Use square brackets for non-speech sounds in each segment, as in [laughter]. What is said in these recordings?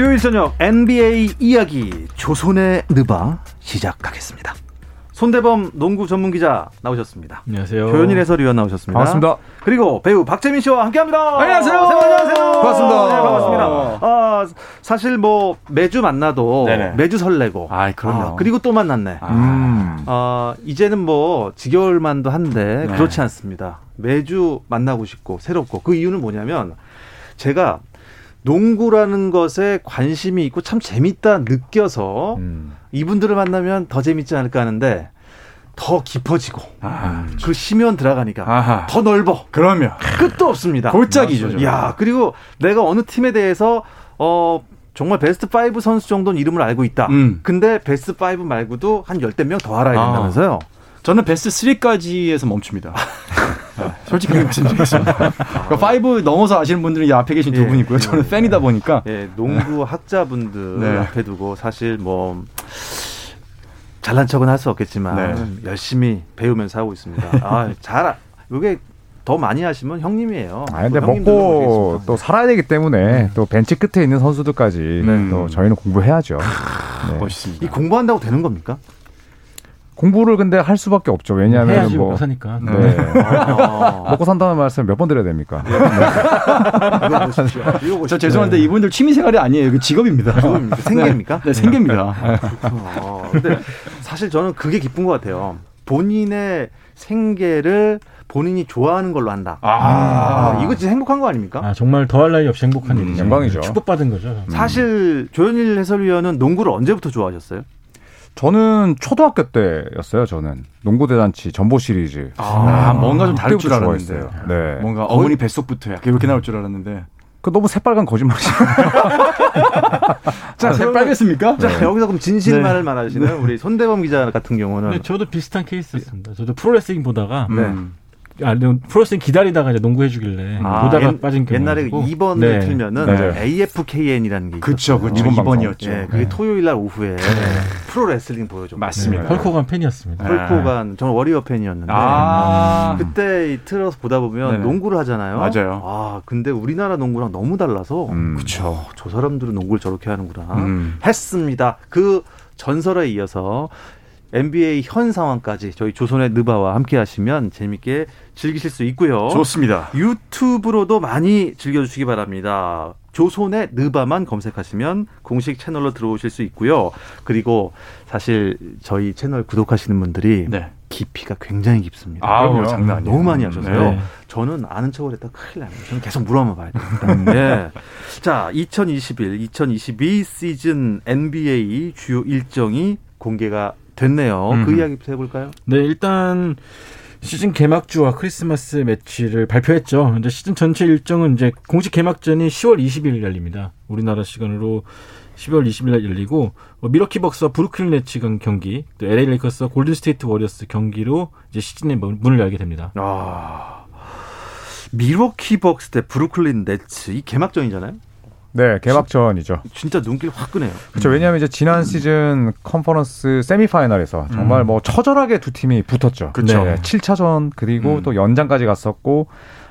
수요일 저녁 NBA 이야기 조선의 느바 시작하겠습니다. 손대범 농구 전문 기자 나오셨습니다. 안녕하세요. 조현일 해설위원 나오셨습니다. 반갑습니다. 그리고 배우 박재민 씨와 함께합니다. 안녕하세요. 안녕하세요. 반갑습니다. 네, 반갑습니다. 아, 사실 뭐 매주 만나도 네네. 매주 설레고. 아이, 그럼요. 아, 그리고 또 만났네. 음. 아, 이제는 뭐 지겨울 만도 한데 네. 그렇지 않습니다. 매주 만나고 싶고 새롭고 그 이유는 뭐냐면 제가 농구라는 것에 관심이 있고 참 재밌다 느껴서 음. 이분들을 만나면 더 재밌지 않을까 하는데 더 깊어지고 아, 그 심연 들어가니까 아하. 더 넓어 그러면 끝도 없습니다. 골짜기죠. 야 그리고 내가 어느 팀에 대해서 어 정말 베스트 5 선수 정도는 이름을 알고 있다. 음. 근데 베스트 5 말고도 한 열댓 명 더 알아야 된다면서요. 저는 베스트 3까지에서 멈춥니다. [laughs] 아, 솔직히 말씀드리겠습니다. 그러니까 5 넘어서 아시는 분들은 이 앞에 계신 두 예. 분 있고요. 저는 팬이다 보니까 예, 농구 학자분들 네. 앞에 두고 사실 뭐 잘난 척은 할 수 없겠지만 네. 열심히 배우면서 하고 있습니다. 아, 잘 이게 더 많이 하시면 형님이에요. 아 근데 먹고. 또 살아야 되기 때문에 또 벤치 끝에 있는 선수들까지 네. 또 저희는 공부해야죠. 네. 멋있습니다. 이 공부한다고 되는 겁니까? 공부를 근데 할 수밖에 없죠. 왜냐하면 해야지 뭐뭐 사니까. 네. 아, [laughs] 먹고 산다는 말씀 몇 번 드려야 됩니까? 보십시오. 저 죄송한데 이분들 취미 생활이 아니에요. 이거 직업입니다. 그겁니까? 생계입니까? 네, 생계입니다. 어, 근데 사실 저는 그게 기쁜 것 같아요. 본인의 생계를 본인이 좋아하는 걸로 한다. 아, 이거 진짜 행복한 거 아닙니까? 아 정말 더할 나위 없이 행복한 음, 일이죠. 영광이죠. 축복받은 거죠. 사실 조현일 해설위원은 농구를 언제부터 좋아하셨어요? 저는 초등학교 때였어요. 저는 농구 대잔치 전보 시리즈 아, 뭔가 좀 다를 줄 알았는데. 네. 뭔가 어머니 뱃속부터 약간 이렇게 나올 줄 알았는데. 그 너무 새빨간 거짓말이죠. 자, 새빨겠습니까? 자, 여기서 그럼 진실만을 네. 말하시는 우리 손대범 기자 같은 경우는 근데 저도 비슷한 케이스였습니다. 저도 프로레슬링 보다가 네. 음. 아, 프로레슬링 기다리다가 이제 농구 해 주길래 아, 보다가 옛- 빠진 경우. 옛날에 2번을 네. 틀면은 맞아요. AFKN이라는 게 그쵸, 있었어요. 그쵸. 이번 방송. 2번이었죠. 예, 그게 토요일 날 오후에 프로 레슬링 보여줘. 맞습니다. 헐크 호건 팬이었습니다. 헐크 호건 저는 워리어 팬이었는데 아. 그때 이 틀어서 보다 보면 네네. 농구를 하잖아요. 맞아요. 아 근데 우리나라 농구랑 너무 달라서 음. 그쵸. 저 사람들은 농구를 저렇게 하는구나 음. 했습니다. 그 전설에 이어서 NBA 현 상황까지 저희 조선의 느바와 함께 하시면 재밌게 즐기실 수 있고요. 좋습니다. 유튜브로도 많이 즐겨주시기 바랍니다. 조선의 느바만 검색하시면 공식 채널로 들어오실 수 있고요. 그리고 사실 저희 채널 구독하시는 분들이 네. 깊이가 굉장히 깊습니다. 그럼요. 장난 아니에요. 너무 많이 하셔서요. 네. 저는 아는 척을 했다 큰일 납니다. 저는 계속 물어만 봐야 됩니다. 예. [laughs] 자, 2021, 2022 시즌 NBA 주요 일정이 공개가 됐네요. 그 음. 이야기부터 해볼까요? 네, 일단 시즌 개막주와 크리스마스 매치를 발표했죠. 이제 시즌 전체 일정은 이제 공식 개막전이 10월 20일 열립니다. 우리나라 시간으로 10월 20일 날 열리고 뭐 밀워키 벅스와 브루클린 네츠 간 경기, 또 LA 레이커스와 골든 스테이트 워리어스 경기로 이제 시즌의 문- 문을 열게 됩니다. 아. 밀워키 벅스 대 브루클린 네츠 이 개막전이잖아요. 네, 개막전이죠. 진짜 눈길 확 끄네요. 그렇죠. 왜냐하면 이제 지난 시즌 컨퍼런스 세미파이널에서 정말 뭐 처절하게 두 팀이 붙었죠. 그쵸. 네, 7차전 그리고 음. 또 연장까지 갔었고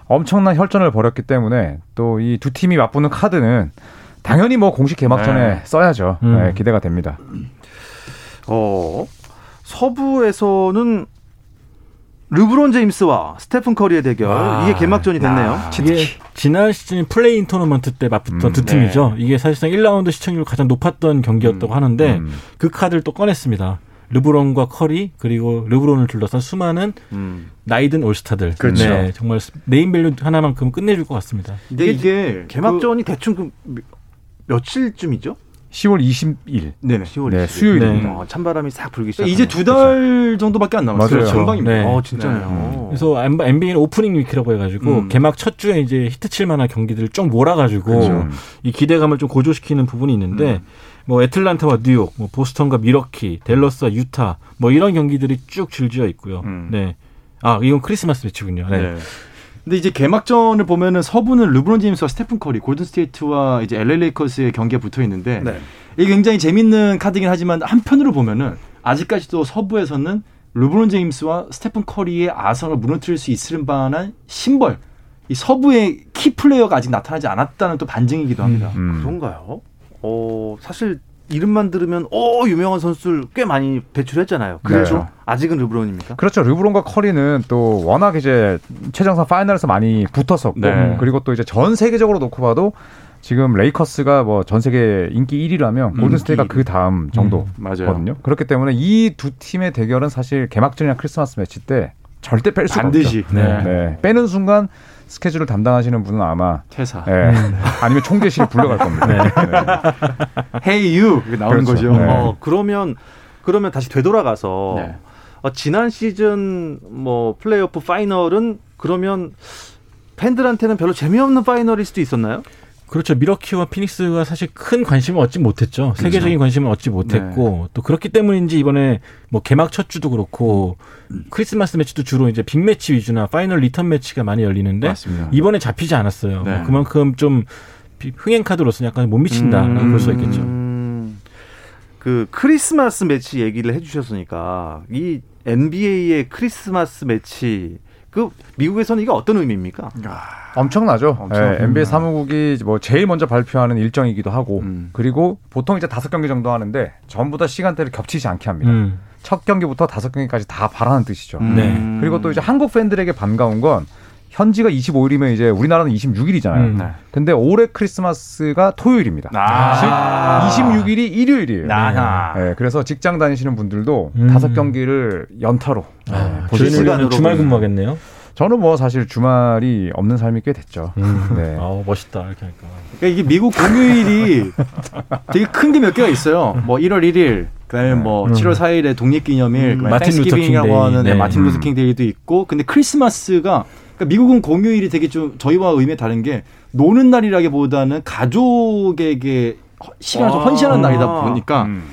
엄청난 혈전을 벌였기 때문에 또 이 두 팀이 맞붙는 카드는 당연히 뭐 공식 개막전에 네. 써야죠. 음. 네, 기대가 됩니다. 어, 서부에서는 르브론 제임스와 스테픈 커리의 대결 아, 이게 개막전이 됐네요. 야. 이게 지난 시즌 play-in 토너먼트 때 맞붙던 음, 두 팀이죠. 이게 사실상 1라운드 시청률 가장 높았던 경기였다고 하는데 음. 그 카드를 또 꺼냈습니다. 르브론과 커리 그리고 르브론을 둘러싼 수많은 음. 나이든 올스타들. 그렇죠. 네, 정말 네임밸류 하나만큼 끝내줄 것 같습니다. 근데 이게, 이게 개막전이 대충 그 며- 며칠쯤이죠? 10월 20일. 네네. 10월 네, 20일. 수요일입니다. 어, 찬바람이 싹 불기 시작. 이제 두 달 정도밖에 안 남았어요. 맞아요. 금방입니다. 네. 어, 진짜요. 그래서 NBA는 opening week이라고 해가지고 음. 개막 첫 주에 이제 히트 칠 만한 경기들을 쭉 몰아가지고 그렇죠. 이 기대감을 좀 고조시키는 부분이 있는데 음. 뭐 애틀란타와 뉴욕, 뭐 보스턴과 밀워키, 댈러스와 유타 뭐 이런 경기들이 쭉 줄지어 있고요. 음. 네. 아 이건 크리스마스 매치군요. 네. 네. 근데 이제 개막전을 보면은 서부는 르브론 제임스와 스테픈 커리, 골든 스테이트와 이제 LA 레이커스의 경기에 붙어 있는데 네. 이게 굉장히 재밌는 카드긴 하지만 한편으로 보면은 아직까지도 서부에서는 르브론 제임스와 스테픈 커리의 아성을 무너뜨릴 수 있을 만한 심벌, 이 서부의 key player가 아직 나타나지 않았다는 또 반증이기도 합니다. 음. 그런가요? 어, 사실 이름만 들으면 오 유명한 선수들 꽤 많이 배출했잖아요. 그렇죠. 네. 아직은 르브론입니까? 그렇죠. 르브론과 커리는 또 워낙 이제 최정상 파이널에서 많이 붙었었고 네. 그리고 또 이제 전 세계적으로 놓고 봐도 지금 레이커스가 뭐 전 세계 인기 1위라면 골든스테이트가 그 다음 정도거든요. 맞아요. 그렇기 때문에 이 두 팀의 대결은 사실 개막전이나 크리스마스 매치 때 절대 뺄 수가 반드시. 없죠. 네. 네. 빼는 순간 스케줄을 담당하시는 분은 아마 퇴사. 예, 아니면 총재실에 불려갈 겁니다. 네. Hey you 이게 나오는 그렇죠. 거죠. 네. 어, 그러면 그러면 다시 되돌아가서 네. 어, 지난 시즌 뭐 플레이오프 파이널은 그러면 팬들한테는 별로 재미없는 파이널일 수도 있었나요? 그렇죠. 미러키와 피닉스가 사실 큰 관심을 얻지 못했죠. 세계적인 관심을 얻지 못했고 또 그렇기 때문인지 이번에 뭐 개막 첫 주도 그렇고 크리스마스 매치도 주로 이제 빅 매치 위주나 파이널 리턴 매치가 많이 열리는데 맞습니다. 이번에 잡히지 않았어요. 네. 뭐 그만큼 좀 비- 흥행 카드로서 약간 못 미친다라고 볼 수가 있겠죠. 음, 그 크리스마스 매치 얘기를 해주셨으니까 이 NBA의 크리스마스 매치 그 미국에서는 이게 어떤 의미입니까? 엄청나죠. 엄청. 예, NBA 사무국이 뭐 제일 먼저 발표하는 일정이기도 하고 음. 그리고 보통 이제 다섯 경기 정도 하는데 전부 다 시간대를 겹치지 않게 합니다. 음. 첫 경기부터 다섯 경기까지 다 봐라는 뜻이죠. 음. 네. 그리고 또 이제 한국 팬들에게 반가운 건 현지가 25일이면 이제 우리나라는 26일이잖아요. 음. 네. 근데 올해 크리스마스가 토요일입니다. 아. 즉 26일이 일요일이에요. 아하. 네, 그래서 직장 다니시는 분들도 음. 다섯 경기를 연타로 네, 아, 보실 수 저희는 시간으로 주말. 근무하겠네요. 저는 뭐 사실 주말이 없는 삶이 꽤 됐죠. 네. [laughs] 아 멋있다 이렇게 하니까. 그러니까 이게 미국 공휴일이 되게 큰 게 몇 개가 있어요. 뭐 1월 1일, 그다음에 뭐 음. 7월 4일에 독립기념일, 음, 마틴 루터 Thanksgiving이라고 킹 Day. 하는 네, 네. 마틴 루터 음. 킹 Day도 있고, 근데 크리스마스가 그러니까 미국은 공휴일이 되게 좀 저희와 의미 다른 게 노는 날이라기보다는 가족에게 허- 시간을 좀 아. 헌신하는 날이다 보니까 음.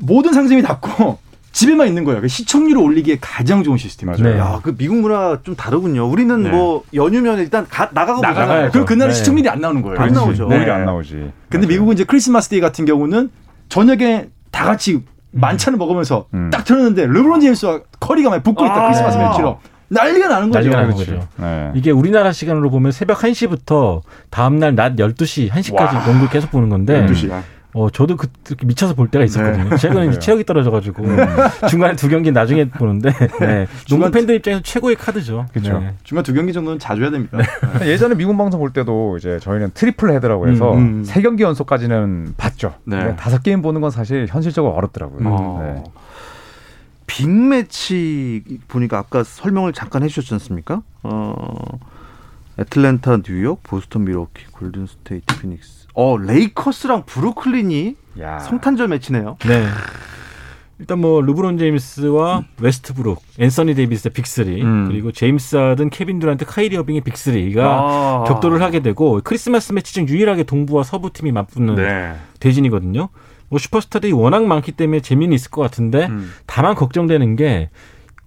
모든 상점이 닫고 [laughs] 집에만 있는 거예요. 그 시청률을 올리기에 가장 좋은 시스템이죠. 네. 야, 그 미국 문화 좀 다르군요. 우리는 네. 뭐 연휴면 일단 가, 나가고 나가요. 보잖아요. 그럼 그날은 네. 시청률이 안 나오는 거예요. 안 그렇지. 나오죠. 오히려 네. 안 나오지. 근데 미국은 이제 Christmas Day 같은 경우는 저녁에 다 같이 만찬을 먹으면서 음. 딱 틀었는데 르브론 제임스와 커리가 막 붙고 있다 아. 크리스마스 매치로 난리가 나는 거죠. 난리가 나는 그렇지. 거죠. 네. 이게 우리나라 시간으로 보면 새벽 1시부터 다음날 낮 12시, 1시까지 와. 농구 계속 보는 건데 12시. 어, 저도 그, 그렇게 미쳐서 볼 때가 있었거든요. 최근에 이제 체력이 떨어져가지고 중간에 두 경기 나중에 보는데 [laughs] 네. 농구 중간- 팬들 입장에서 최고의 카드죠. 그쵸. 네. 중간 두 경기 정도는 자 줘야 됩니다. 예전에 미국 방송 볼 때도 이제 저희는 triple header라고 해서 음, 음. 세 경기 연속까지는 봤죠. 네. 다섯 게임 보는 건 사실 현실적으로 어렵더라고요. 어. 네. 빅매치 보니까 아까 설명을 잠깐 해주셨지 않습니까? 어, 애틀랜타, 뉴욕, 보스턴, 밀워키, 골든 스테이트, 피닉스. 어, 레이커스랑 브루클린이 야. 성탄절 매치네요. 네. 일단 뭐 르브론 제임스와 웨스트브룩, 앤서니 데이비스의 빅3 음. 그리고 제임스 하든, 케빈 듀란트, 카이리 어빙의 빅3가 아. 격돌을 하게 되고 크리스마스 매치 중 유일하게 동부와 서부 팀이 맞붙는 네. 대진이거든요. 뭐 슈퍼스타들이 워낙 많기 때문에 재미는 있을 것 같은데 음. 다만 걱정되는 게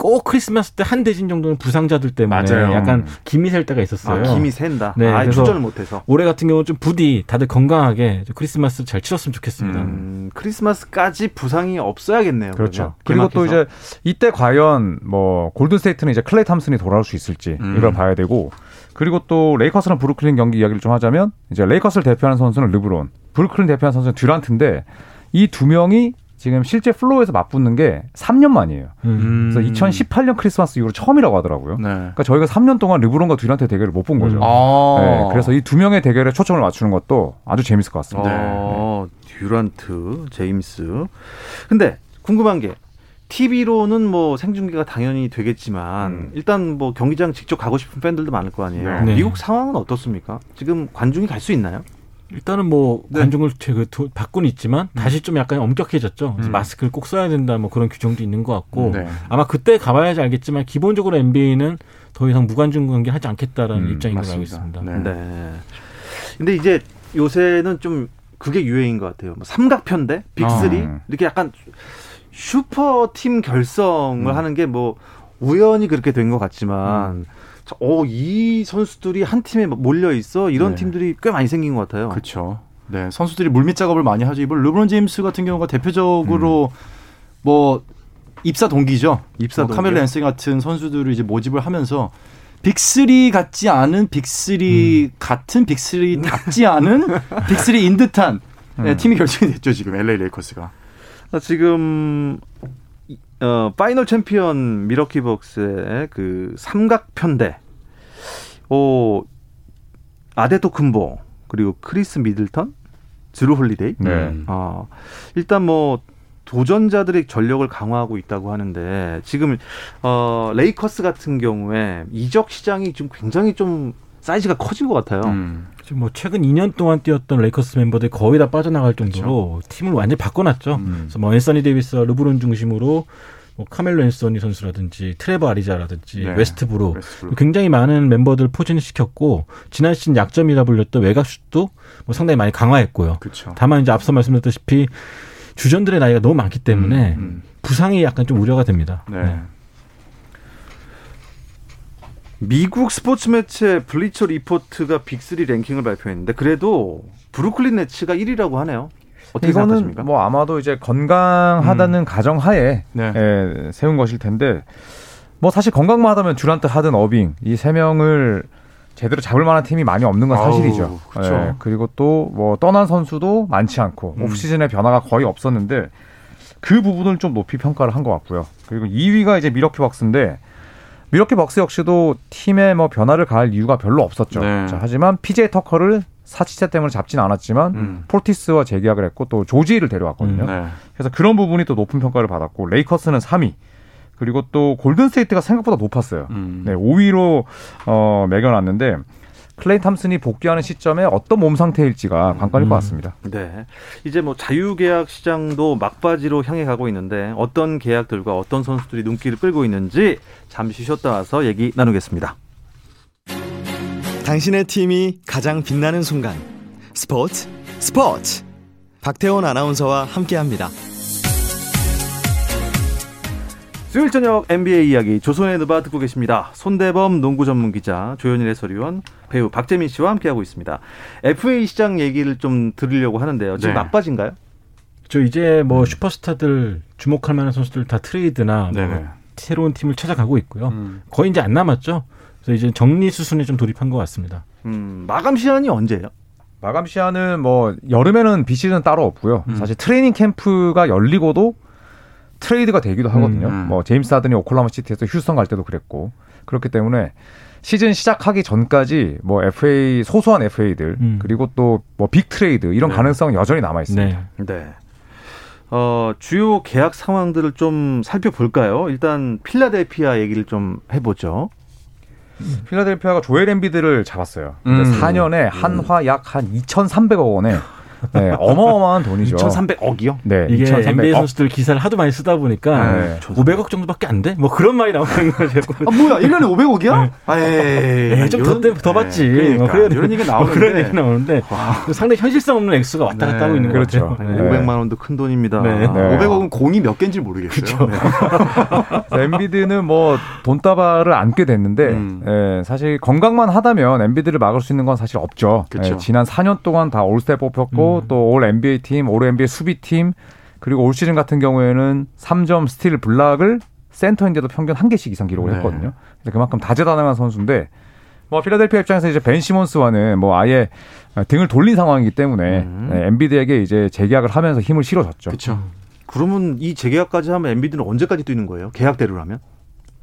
꼭 크리스마스 때 한 대진 정도는 부상자들 때문에 맞아요. 약간 김이 셀 때가 있었어요. 아, 김이 샌다. 네, 아, 출전을 못해서. 올해 같은 경우는 좀 부디 다들 건강하게 좀 크리스마스 잘 치렀으면 좋겠습니다. 음, 크리스마스까지 부상이 없어야겠네요. 그렇죠. 그리고 또. 이제 이때 과연 뭐 골든 스테이트는 이제 클레이 탐슨이 돌아올 수 있을지 음. 이걸 봐야 되고 그리고 또 레이커스랑 브루클린 경기 이야기를 좀 하자면 이제 레이커스를 대표하는 선수는 르브론, 브루클린 대표하는 선수는 듀란트인데 이 두 명이 지금 실제 플로어에서 맞붙는 게 3년 만이에요. 음. 그래서 2018년 크리스마스 이후로 처음이라고 하더라고요. 네. 그러니까 저희가 3년 동안 르브론과 듀란트 대결을 못 본 거죠. 음. 아. 네, 그래서 이 두 명의 대결에 초점을 맞추는 것도 아주 재밌을 것 같습니다. 어, 듀란트, 제임스. 근데 궁금한 게 TV로는 뭐 생중계가 당연히 되겠지만 음. 일단 뭐 경기장 직접 가고 싶은 팬들도 많을 거 아니에요. 네. 미국 상황은 어떻습니까? 지금 관중이 갈 수 있나요? 일단은 뭐 네. 관중을 그 도- 바꾸는 있지만 다시 좀 약간 엄격해졌죠. 그래서 음. 마스크를 꼭 써야 된다 뭐 그런 규정도 있는 것 같고 네. 아마 그때 가봐야지 알겠지만 기본적으로 NBA는 더 이상 무관중 경기 하지 않겠다라는 음, 입장인 걸로 알고. 있습니다. 네. 네. 근데 이제 요새는 좀 그게 유행인 것 같아요. 뭐 삼각편대, 빅3 아. 이렇게 약간 슈퍼 팀 결성을 음. 하는 게 뭐 우연히 그렇게 된 것 같지만 저- 어, 이 선수들이 한 팀에 몰려 있어 이런 네. 팀들이 꽤 많이 생긴 것 같아요. 그렇죠. 네, 선수들이 물밑 작업을 많이 하죠. 이번 르브론 제임스 같은 경우가 대표적으로 뭐 입사 동기죠. 입사 뭐? 카멜로 앤서니 같은 선수들을 이제 모집을 하면서 빅3 같지 않은 빅3 같은 빅3 답지 않은 빅3인 듯한 [laughs] 네, 팀이 결정이 됐죠 지금 LA 레이커스가. 아, 지금 이- 어, 파이널 챔피언 밀워키 벅스의 그 삼각 편대, 오 아데토쿤보 그리고 크리스 미들턴, 드루 홀리데이. 네. 음. 어, 일단 뭐 도전자들의 전력을 강화하고 있다고 하는데 지금 어, 레이커스 같은 경우에 이적 시장이 좀 굉장히 좀 사이즈가 커진 것 같아요. 음. 지금 뭐 최근 2년 동안 뛰었던 레이커스 멤버들이 거의 다 빠져나갈 정도로 팀을 완전히 바꿔놨죠. 음. 그래서 뭐 앤서니 데이비스와 르브론 중심으로 뭐 카멜로 앤서니 선수라든지 트레버 아리자라든지 네. 웨스트브룩. 굉장히 많은 멤버들 포진을 시켰고 지난 시즌 약점이라 불렸던 외곽슛도 뭐 상당히 많이 강화했고요. 그렇죠. 다만 이제 앞서 말씀드렸다시피 주전들의 나이가 너무 많기 때문에 음, 부상이 약간 좀 우려가 됩니다. 네. 네. 미국 스포츠 매체 블리처 리포트가 빅3 랭킹을 발표했는데 그래도 브루클린 네츠가 1위라고 하네요. 어떻게 이거는 생각하십니까? 뭐 아마도 이제 건강하다는 가정하에 네. 예, 세운 것일 텐데 뭐 사실 건강만 하다면 듀란트, 하든, 어빙 이 세 명을 제대로 잡을 만한 팀이 많이 없는 건 아우, 사실이죠. 그쵸. 예, 그리고 또 뭐 떠난 선수도 많지 않고 음. 오프시즌에 변화가 거의 없었는데 그 부분을 좀 높이 평가를 한 것 같고요. 그리고 2위가 이제 밀워키 벅스인데 밀워키 벅스 역시도 팀에 뭐 변화를 가할 이유가 별로 없었죠. 네. 자, 하지만 PJ 터커를 사치세 때문에 잡진 않았지만 음. 포티스와 재계약을 했고 또 조지를 데려왔거든요. 음. 네. 그래서 그런 부분이 또 높은 평가를 받았고 레이커스는 3위 그리고 또 골든스테이트가 생각보다 높았어요. 음. 네, 5위로 어, 매겨놨는데 클레이 탐슨이 복귀하는 시점에 어떤 몸 상태일지가 관건일 음. 것 같습니다. 네. 이제 뭐 자유계약 시장도 막바지로 향해 가고 있는데 어떤 계약들과 어떤 선수들이 눈길을 끌고 있는지 잠시 쉬었다 와서 얘기 나누겠습니다. 당신의 팀이 가장 빛나는 순간 스포츠 스포츠 박태원 아나운서와 함께 합니다. 수요일 저녁 NBA 이야기 조선의 누바 듣고 계십니다. 손대범 농구 전문 기자, 조현일 해설위원, 배우 박재민 씨와 함께하고 있습니다. FA 시장 얘기를 좀 들으려고 하는데요. 지금 네. 막바지인가요? 저 이제 뭐 슈퍼스타들 주목할 만한 선수들 다 트레이드나 뭐. 새로운 팀을 찾아가고 있고요. 음. 거의 이제 안 남았죠. 그래서 이제 정리 수순에 좀 돌입한 것 같습니다. 음, 마감 시한이 언제예요? 마감 시한은 뭐 여름에는 비시즌 따로 없고요. 음. 사실 트레이닝 캠프가 열리고도 트레이드가 되기도 하거든요. 음. 뭐 제임스 하든이 오클라호마 시티에서 휴스턴 갈 때도 그랬고 그렇기 때문에 시즌 시작하기 전까지 뭐 FA 소소한 FA들 음. 그리고 또 뭐 빅 트레이드 이런 네. 가능성은 여전히 남아 있습니다. 네. 네. 어, 주요 계약 상황들을 좀 살펴볼까요? 일단 필라델피아 얘기를 좀 해보죠. 필라델피아가 조엘 엠비드를 잡았어요. 음. 4년에 한화 약 한 2,300억 원에 [laughs] 네, 어마어마한 돈이죠. 2,300억이요? 네, 이게 2,300억. NBA 선수들 기사를 하도 많이 쓰다 보니까 네. 500억 정도밖에 안 돼? 뭐 그런 말이 나오는 거죠. 아 뭐야 1년에 500억이야? 아, 에이, 예, 좀더 이런- 더 받지. 네, 그러니까. 뭐 그래야 이런 얘기 뭐 나오는데 그런 얘기 나오는데 상당히 현실성 없는 액수가 왔다 갔다 네, 하고 있는 그렇죠. 것 같아요. 네. 500만 원도 큰 돈입니다. 네. 아, 네. 500억은 공이 몇 개인지 모르겠어요. 네. [laughs] 엠비드는 뭐 돈다발을 안게 됐는데 음. 예, 사실 건강만 하다면 엠비드를 막을 수 있는 건 사실 없죠. 그쵸. 예, 지난 4년 동안 다 올스타 뽑혔고 음. 또 All NBA 팀, All NBA 수비팀 그리고 올 시즌 같은 경우에는 3점 스틸 블락을 센터인데도 평균 한 개씩 이상 기록을 네. 했거든요. 그래서 그만큼 다재다능한 선수인데 뭐 필라델피아 입장에서 이제 벤 시몬스와는 뭐 아예 등을 돌린 상황이기 때문에 음. 네, 엠비드에게 이제 재계약을 하면서 힘을 실어줬죠. 그렇죠. 그러면 이 재계약까지 하면 엔비디는 언제까지 뛰는 거예요? 계약대로 라면?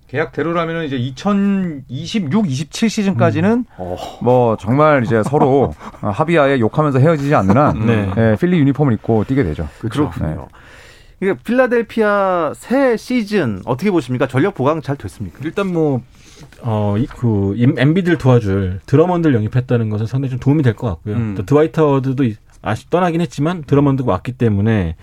계약대로라면 이제 2026, 27 시즌까지는 어. 뭐 정말 이제 서로 [laughs] 합의하에 욕하면서 헤어지지 않는 한 네. 예, 필리 유니폼을 입고 뛰게 되죠. 그렇죠. 그렇군요. 이게 필라델피아 새 시즌 어떻게 보십니까? 전력 보강 잘 됐습니까? 일단 뭐 어, 이, 그, 임- 엠비드를 도와줄 드러먼들 영입했다는 것은 상당히 좀 도움이 될 것 같고요. 음. 또 드와이트 하워드도 이- 아쉽 떠나긴 했지만 드러먼드가 왔기 때문에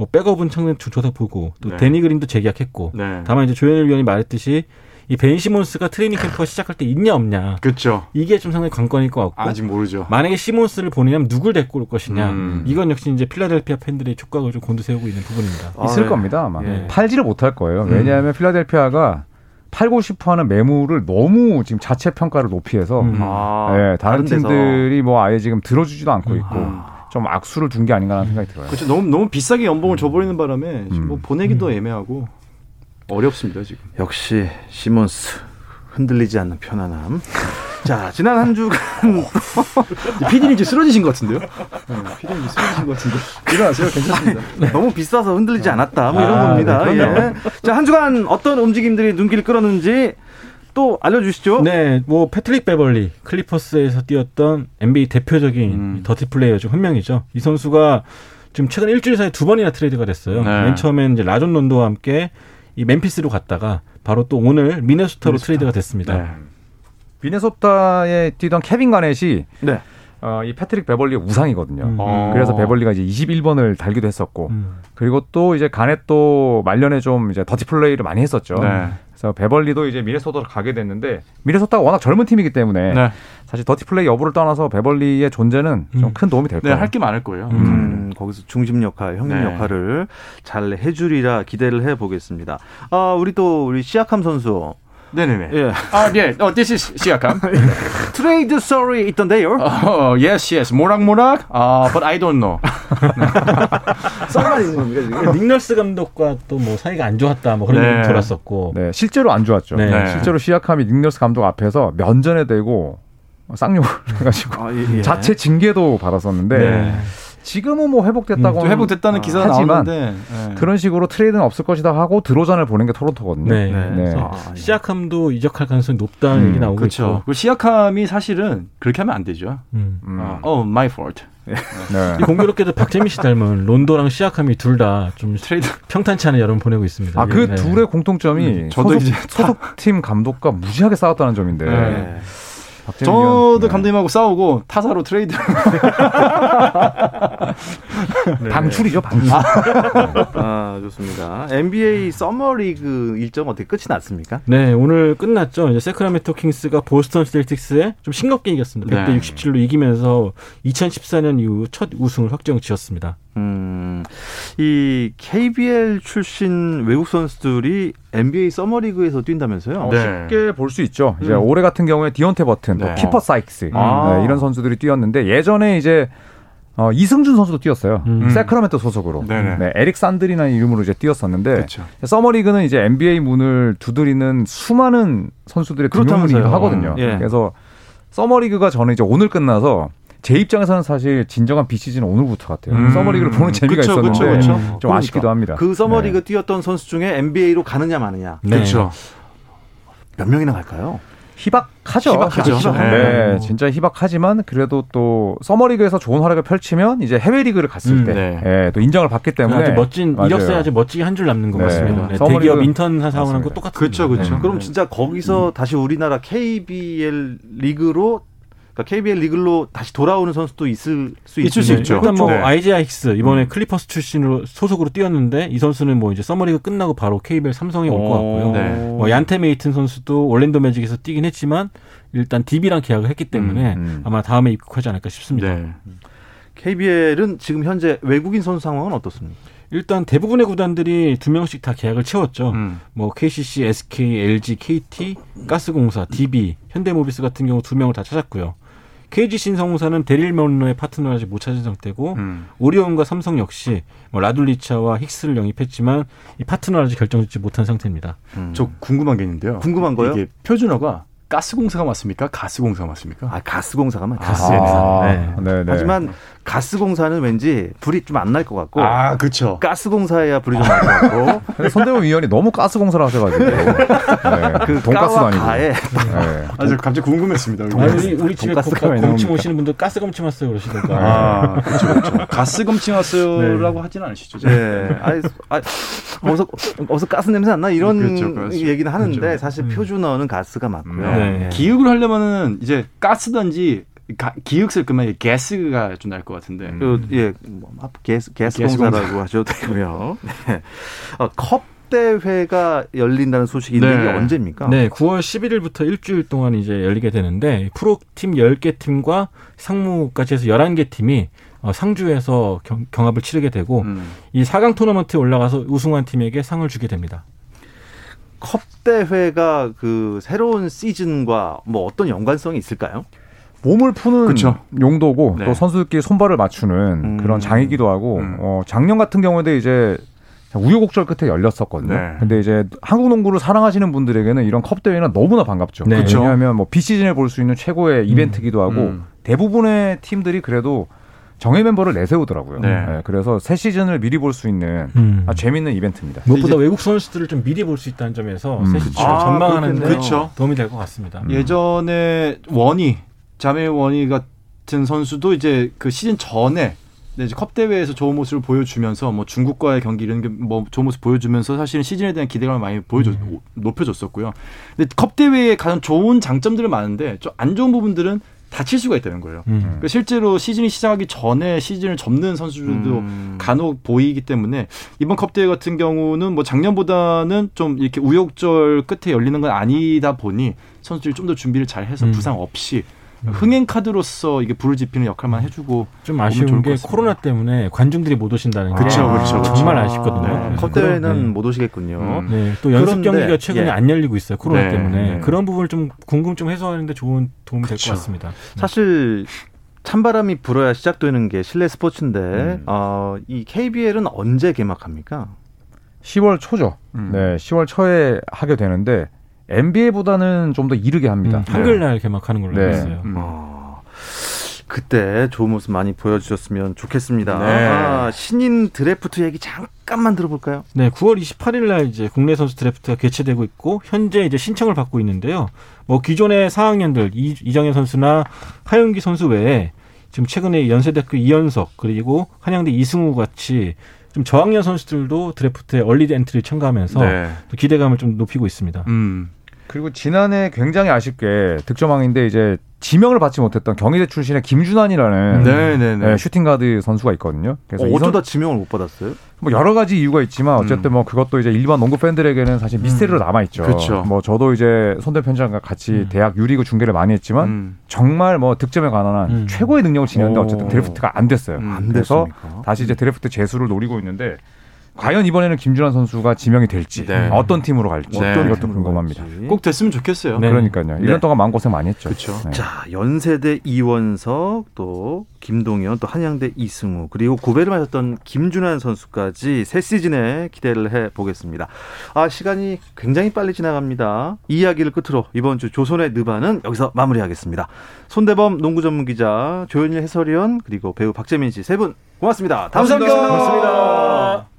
뭐 백업은 청년 조사 보고 또 네. 데니 그린도 재계약했고 네. 다만 이제 조현일 위원이 말했듯이 이벤 시몬스가 트레이닝 캠프가 시작할 때 있냐 없냐 그렇죠. 이게 좀 상당히 관건일 것 같고 아직 모르죠. 만약에 시몬스를 보내냐면 누굴 데리고 올 것이냐 음. 이건 역시 이제 필라델피아 팬들의 촉각을 좀 곤두세우고 있는 부분입니다. 있을 아, 겁니다 아마 예. 팔지를 못할 거예요. 왜냐하면 필라델피아가 팔고 싶어하는 매물을 너무 지금 자체 평가를 높이 해서 음. 아, 예, 다른 데서. 팀들이 뭐 아예 지금 들어주지도 않고 있고 음. 좀 악수를 둔게 아닌가라는 생각이 들어요. 그렇죠. 너무 너무 비싸게 연봉을 줘버리는 바람에 지금 뭐 음. 보내기도 애매하고 어렵습니다 지금. 역시 시몬스 흔들리지 않는 편안함. [laughs] 자, 지난 한 주간 [laughs] 피디님 이제 쓰러지신 것 같은데요? 네, 피디님 이제 [laughs] 쓰러지신 것 같은데. 일어나세요. 괜찮습니다. 너무 비싸서 흔들리지 않았다. 뭐 이런 아, 겁니다. 네. 예. 자, 한 주간 어떤 움직임들이 눈길을 끌었는지 또 알려주시죠. 네, 뭐 패트릭 베벌리 클리퍼스에서 뛰었던 NBA 대표적인 음. 더티 플레이어 중 한 명이죠. 이 선수가 지금 최근 일주일 사이에 두 번이나 트레이드가 됐어요. 네. 맨 처음엔 이제 라존 론도와 함께 이 멤피스로 갔다가 바로 또 오늘 미네소타로 미네소타. 트레이드가 됐습니다. 네. 미네소타에 뛰던 케빈 가넷이 네. 어, 이 패트릭 베벌리의 우상이거든요. 음. 어. 그래서 베벌리가 이제 21번을 달기도 했었고 음. 그리고 또 이제 가넷도 말년에 좀 이제 더티 플레이를 많이 했었죠. 네. 그래서 베벌리도 이제 미네소타로 가게 됐는데 미네소타가 워낙 젊은 팀이기 때문에 네. 사실 더티 플레이 여부를 떠나서 베벌리의 존재는 좀 음. 큰 도움이 될 네, 거예요. 할게 많을 거예요. 음, 거기서 중심 역할, 형님 네. 역할을 잘 해주리라 기대를 해보겠습니다. 아, 우리 또 우리 시아캄 선수. 네네네. 예. 아, 네. 어, this is 시약함. 트레이드 썰이 있던데요. 어, yes, yes. 모락모락. 아, but I don't know. [laughs] 썰만 있는 겁니까 지금? 닉널스 감독과 또 뭐 사이가 안 좋았다 뭐 그런 네. 얘기 돌았었고 네, 실제로 안 좋았죠. 네. 네. 실제로 시약함이 닉너스 감독 앞에서 면전에 대고 쌍욕을 해가지고 아, 예, 예. 자체 징계도 받았었는데 네. 지금은 뭐 회복됐다고 좀 회복됐다는 아, 기사가 하지만 나오는데. 네. 그런 식으로 트레이드는 없을 것이다 하고 드로잔을 보낸 게 토론토거든요. 네. 네. 네. 아, 예. 시아캄도 이적할 가능성이 높다는 음, 얘기 나오고 그렇죠. 있고. 그 시아캄이 사실은 그렇게 하면 안 되죠. 음. 음. 어, oh, my fault. [laughs] 네. 이 공교롭게도 박재민 씨 닮은 론도랑 시아캄이 둘 다 좀 트레이드. 평탄치 않은 여름 보내고 있습니다. 아, 그 네. 둘의 공통점이 음, 저도 소속, 이제 소속팀 감독과 무지하게 싸웠다는 점인데. 네. 저도 네. 감독님하고 싸우고 타사로 트레이드. [laughs] 방출이죠, 방출. 아, 좋습니다. NBA 서머리그 일정 어떻게 끝이 났습니까? 네, 오늘 끝났죠. 이제 새크라멘토 킹스가 보스턴 셀틱스에 좀 싱겁게 이겼습니다. 네. 100대 67로 이기면서 2014년 이후 첫 우승을 확정 지었습니다. 음, 이 KBL 출신 외국 선수들이 NBA 서머리그에서 뛴다면서요? 어, 네. 쉽게 볼 수 있죠. 이제 음. 올해 같은 경우에 디온테 버튼, 또 네. 키퍼 사이크스 아. 네, 이런 선수들이 뛰었는데 예전에 이제 어, 이승준 선수도 뛰었어요. 음. 새크라멘토 소속으로. 네네. 네, 에릭 산드리라는 이름으로 이제 뛰었었는데 그렇죠. 서머리그는 이제 NBA 문을 두드리는 수많은 선수들의 그렇다면서요. 등용문이기도 하거든요. 예. 그래서 서머리그가 저는 이제 오늘 끝나서 제 입장에서는 사실 진정한 비시즌은 오늘부터 같아요. 음. 서머리그를 보는 재미가 그쵸, 있었는데 그쵸, 그쵸. 좀 그러니까. 아쉽기도 합니다. 그 서머리그 네. 뛰었던 선수 중에 NBA로 가느냐 마느냐 네. 그렇죠. 몇 명이나 갈까요? 희박하죠. 희박하죠. 솔직히. 네. 네, 진짜 희박하지만 그래도 또 서머리그에서 좋은 활약을 펼치면 이제 해외 리그를 갔을 음, 때 네. 예, 또 인정을 받기 때문에 아주 멋진 맞아요. 이력서에 아주 멋지게 한 줄 남는 것 네. 같습니다. 네, 서머리그- 대기업 인턴 사원하고 맞습니다. 똑같습니다. 그쵸, 그쵸. 네. 그럼 진짜 거기서 다시 우리나라 KBL 리그로 그러니까 KBL 리그로 다시 돌아오는 선수도 있을 수 있을 수 있죠. 일단 뭐 네. 아이지아 힉스 이번에 클리퍼스 출신으로 소속으로 뛰었는데 이 선수는 뭐 이제 서머리그 끝나고 바로 KBL 삼성에 올 것 같고요. 네. 뭐 얀테 메이튼 선수도 올랜도 매직에서 뛰긴 했지만 일단 DB랑 계약을 했기 때문에 음, 음. 아마 다음에 입국하지 않을까 싶습니다. 네. KBL은 지금 현재 외국인 선수 상황은 어떻습니까? 일단 대부분의 구단들이 두 명씩 다 계약을 채웠죠. 음. 뭐 KCC, SK, LG, KT, 가스공사, DB, 현대모비스 같은 경우 두 명을 다 찾았고요. KG 신성공사는 데릴 먼로의 파트너를 아직 못 찾은 상태고 음. 오리온과 삼성 역시 뭐 라둘리차와 힉스를 영입했지만 이 파트너를 아직 결정짓지 못한 상태입니다. 저 궁금한 게 있는데요. 궁금한 거요? 이게 표준어가 가스공사가 맞습니까? 가스공사가 맞습니까? 아 가스공사가 맞 가스공사. 아, 네. 네, 네. 하지만 가스공사는 왠지 불이 좀 안 날 것 같고 아, 그렇죠. 가스공사야 불이 좀 날 것 같고 [laughs] 근데 손대문 위원이 너무 가스공사를 하셔가지고 네. 그 돈가스도 아니고. 가에 네. 아, 저 갑자기 궁금했습니다. 아니, 우리, 우리 집에 나옵니까? 오시는 분들 가스 검침 왔어요 그러시니까. 아, 그렇죠, 그렇죠. 가스 검침 왔어요라고 하진 않으시죠? 네. 아이, 아, 어서 어서 가스 냄새 안 나 이런 그렇죠, 그렇죠. 얘기는 하는데 그렇죠. 사실 표준어는 가스가 맞고요. 네. 기역을 하려면은 이제 가스든지 가, 기역 쓸 거면 가스가 좀 날 것 같은데. 그, 예, 뭐, gas, gas gas 공사라고 하셔도 되고요. [laughs] 네. 어, 컵 대회가 열린다는 소식이 있는데 네. 이게 언제입니까? 네, 9월 11일부터 일주일 동안 이제 열리게 되는데 프로팀 10개 팀과 상무까지 해서 11개 팀이 어, 상주에서 경, 합을 치르게 되고 음. 이 4강 토너먼트에 올라가서 우승한 팀에게 상을 주게 됩니다. 컵 대회가 그 새로운 시즌과 뭐 어떤 연관성이 있을까요? 몸을 푸는 그쵸. 용도고 네. 또 선수들끼리 손발을 맞추는 음. 그런 장이기도 하고 음. 어, 작년 같은 경우에도 이제 우여곡절 끝에 열렸었거든요. 네. 근데 이제 한국 농구를 사랑하시는 분들에게는 이런 컵 대회는 너무나 반갑죠. 네. 왜냐하면 뭐 비시즌에 볼 수 있는 최고의 이벤트기도 하고 음. 대부분의 팀들이 그래도 정예 멤버를 내세우더라고요. 네. 네, 그래서 새 시즌을 미리 볼 수 있는 음. 아주 재밌는 이벤트입니다. 무엇보다 외국 선수들을 좀 미리 볼 수 있다는 점에서 음. 새 시즌을 아, 전망하는 데. 도움이 될 것 같습니다. 음. 예전에 원희 자멜 원희 같은 선수도 이제 그 시즌 전에 네, 이제 컵 대회에서 좋은 모습을 보여주면서 뭐 중국과의 경기 이런 게 뭐 좋은 모습 보여주면서 사실은 시즌에 대한 기대감을 많이 보여줬 높여줬었고요. 근데 컵 대회에 가장 좋은 장점들은 많은데 좀 안 좋은 부분들은 다칠 수가 있다는 거예요. 음. 그러니까 실제로 시즌이 시작하기 전에 시즌을 접는 선수들도 음. 간혹 보이기 때문에 이번 컵 대회 같은 경우는 뭐 작년보다는 좀 이렇게 우욕절 끝에 열리는 건 아니다 보니 선수들이 좀 더 준비를 잘 해서 음. 부상 없이 흥행 카드로서 이게 불을 지피는 역할만 해주고 좀 아쉬운 게. 코로나 때문에 관중들이 못 오신다는 게 그쵸, 그쵸, 그쵸. 정말 아쉽거든요. 네. 컵 그런- 대회는 네. 못 오시겠군요. 음. 네, 또 연습 그런데, 경기가 최근에 예. 안 열리고 있어요. 코로나 네, 때문에 네. 그런 부분을 좀 궁금증 해소하는데 좋은 도움이 될 것. 같습니다. 사실 찬바람이 불어야 시작되는 게 실내 스포츠인데 음. 어, 이 KBL은 언제 개막합니까? 10월 초죠. 음. 네, 10월 초에 하게 되는데 NBA보다는 좀 더 이르게 합니다. 음, 한글날 개막하는 걸로 네. 알고 있어요. 음. 어, 그때 좋은 모습 많이 보여주셨으면 좋겠습니다. 네. 아, 신인 드래프트 얘기 잠깐만 들어볼까요? 네, 9월 28일 날 이제 국내 선수 드래프트가 개최되고 있고 현재 이제 신청을 받고 있는데요. 뭐 기존의 4학년들 이, 이정현 선수나 하윤기 선수 외에 지금 최근에 연세대학교 이현석 그리고 한양대 이승우 같이 좀 저학년 선수들도 드래프트에 early entry 참가하면서 네. 또 기대감을 좀 높이고 있습니다. 음. 그리고 지난해 굉장히 아쉽게 득점왕인데 이제 지명을 받지 못했던 경희대 출신의 김준환이라는 네네네. 네, 슈팅 가드 선수가 있거든요. 그래서 어, 이 선- 어쩌다 지명을 못 받았어요? 뭐 여러 가지 이유가 있지만 어쨌든 음. 뭐 그것도 이제 일반 농구 팬들에게는 사실 미스테리로 남아 있죠. 뭐 저도 이제 손대범 편장과 같이 음. 대학 U리그 중계를 많이 했지만 음. 정말 뭐 득점에 관한 한 음. 최고의 능력을 지녔는데 오. 어쨌든 드래프트가 안 됐어요. 음. 안 그래서 됐습니까? 다시 이제 드래프트 재수를 노리고 있는데 과연 이번에는 김준환 선수가 지명이 될지 네. 어떤 팀으로 갈지 네. 이것도 궁금합니다. 갈지. 꼭 됐으면 좋겠어요. 네. 그러니까요. 네. 1년 동안 마음 고생 많이 했죠. 네. 자, 연세대 이원석, 또 김동현, 또 한양대 이승우, 그리고 고배를 마셨던 김준환 선수까지 새 시즌에 기대를 해 보겠습니다. 아, 시간이 굉장히 빨리 지나갑니다. 이 이야기를 끝으로 이번 주 조선의 느바는 여기서 마무리하겠습니다. 손대범 농구 전문 기자, 조현일 해설위원, 그리고 배우 박재민 씨 세 분 고맙습니다. 감사합니다. 뵙겠습니다. 고맙습니다.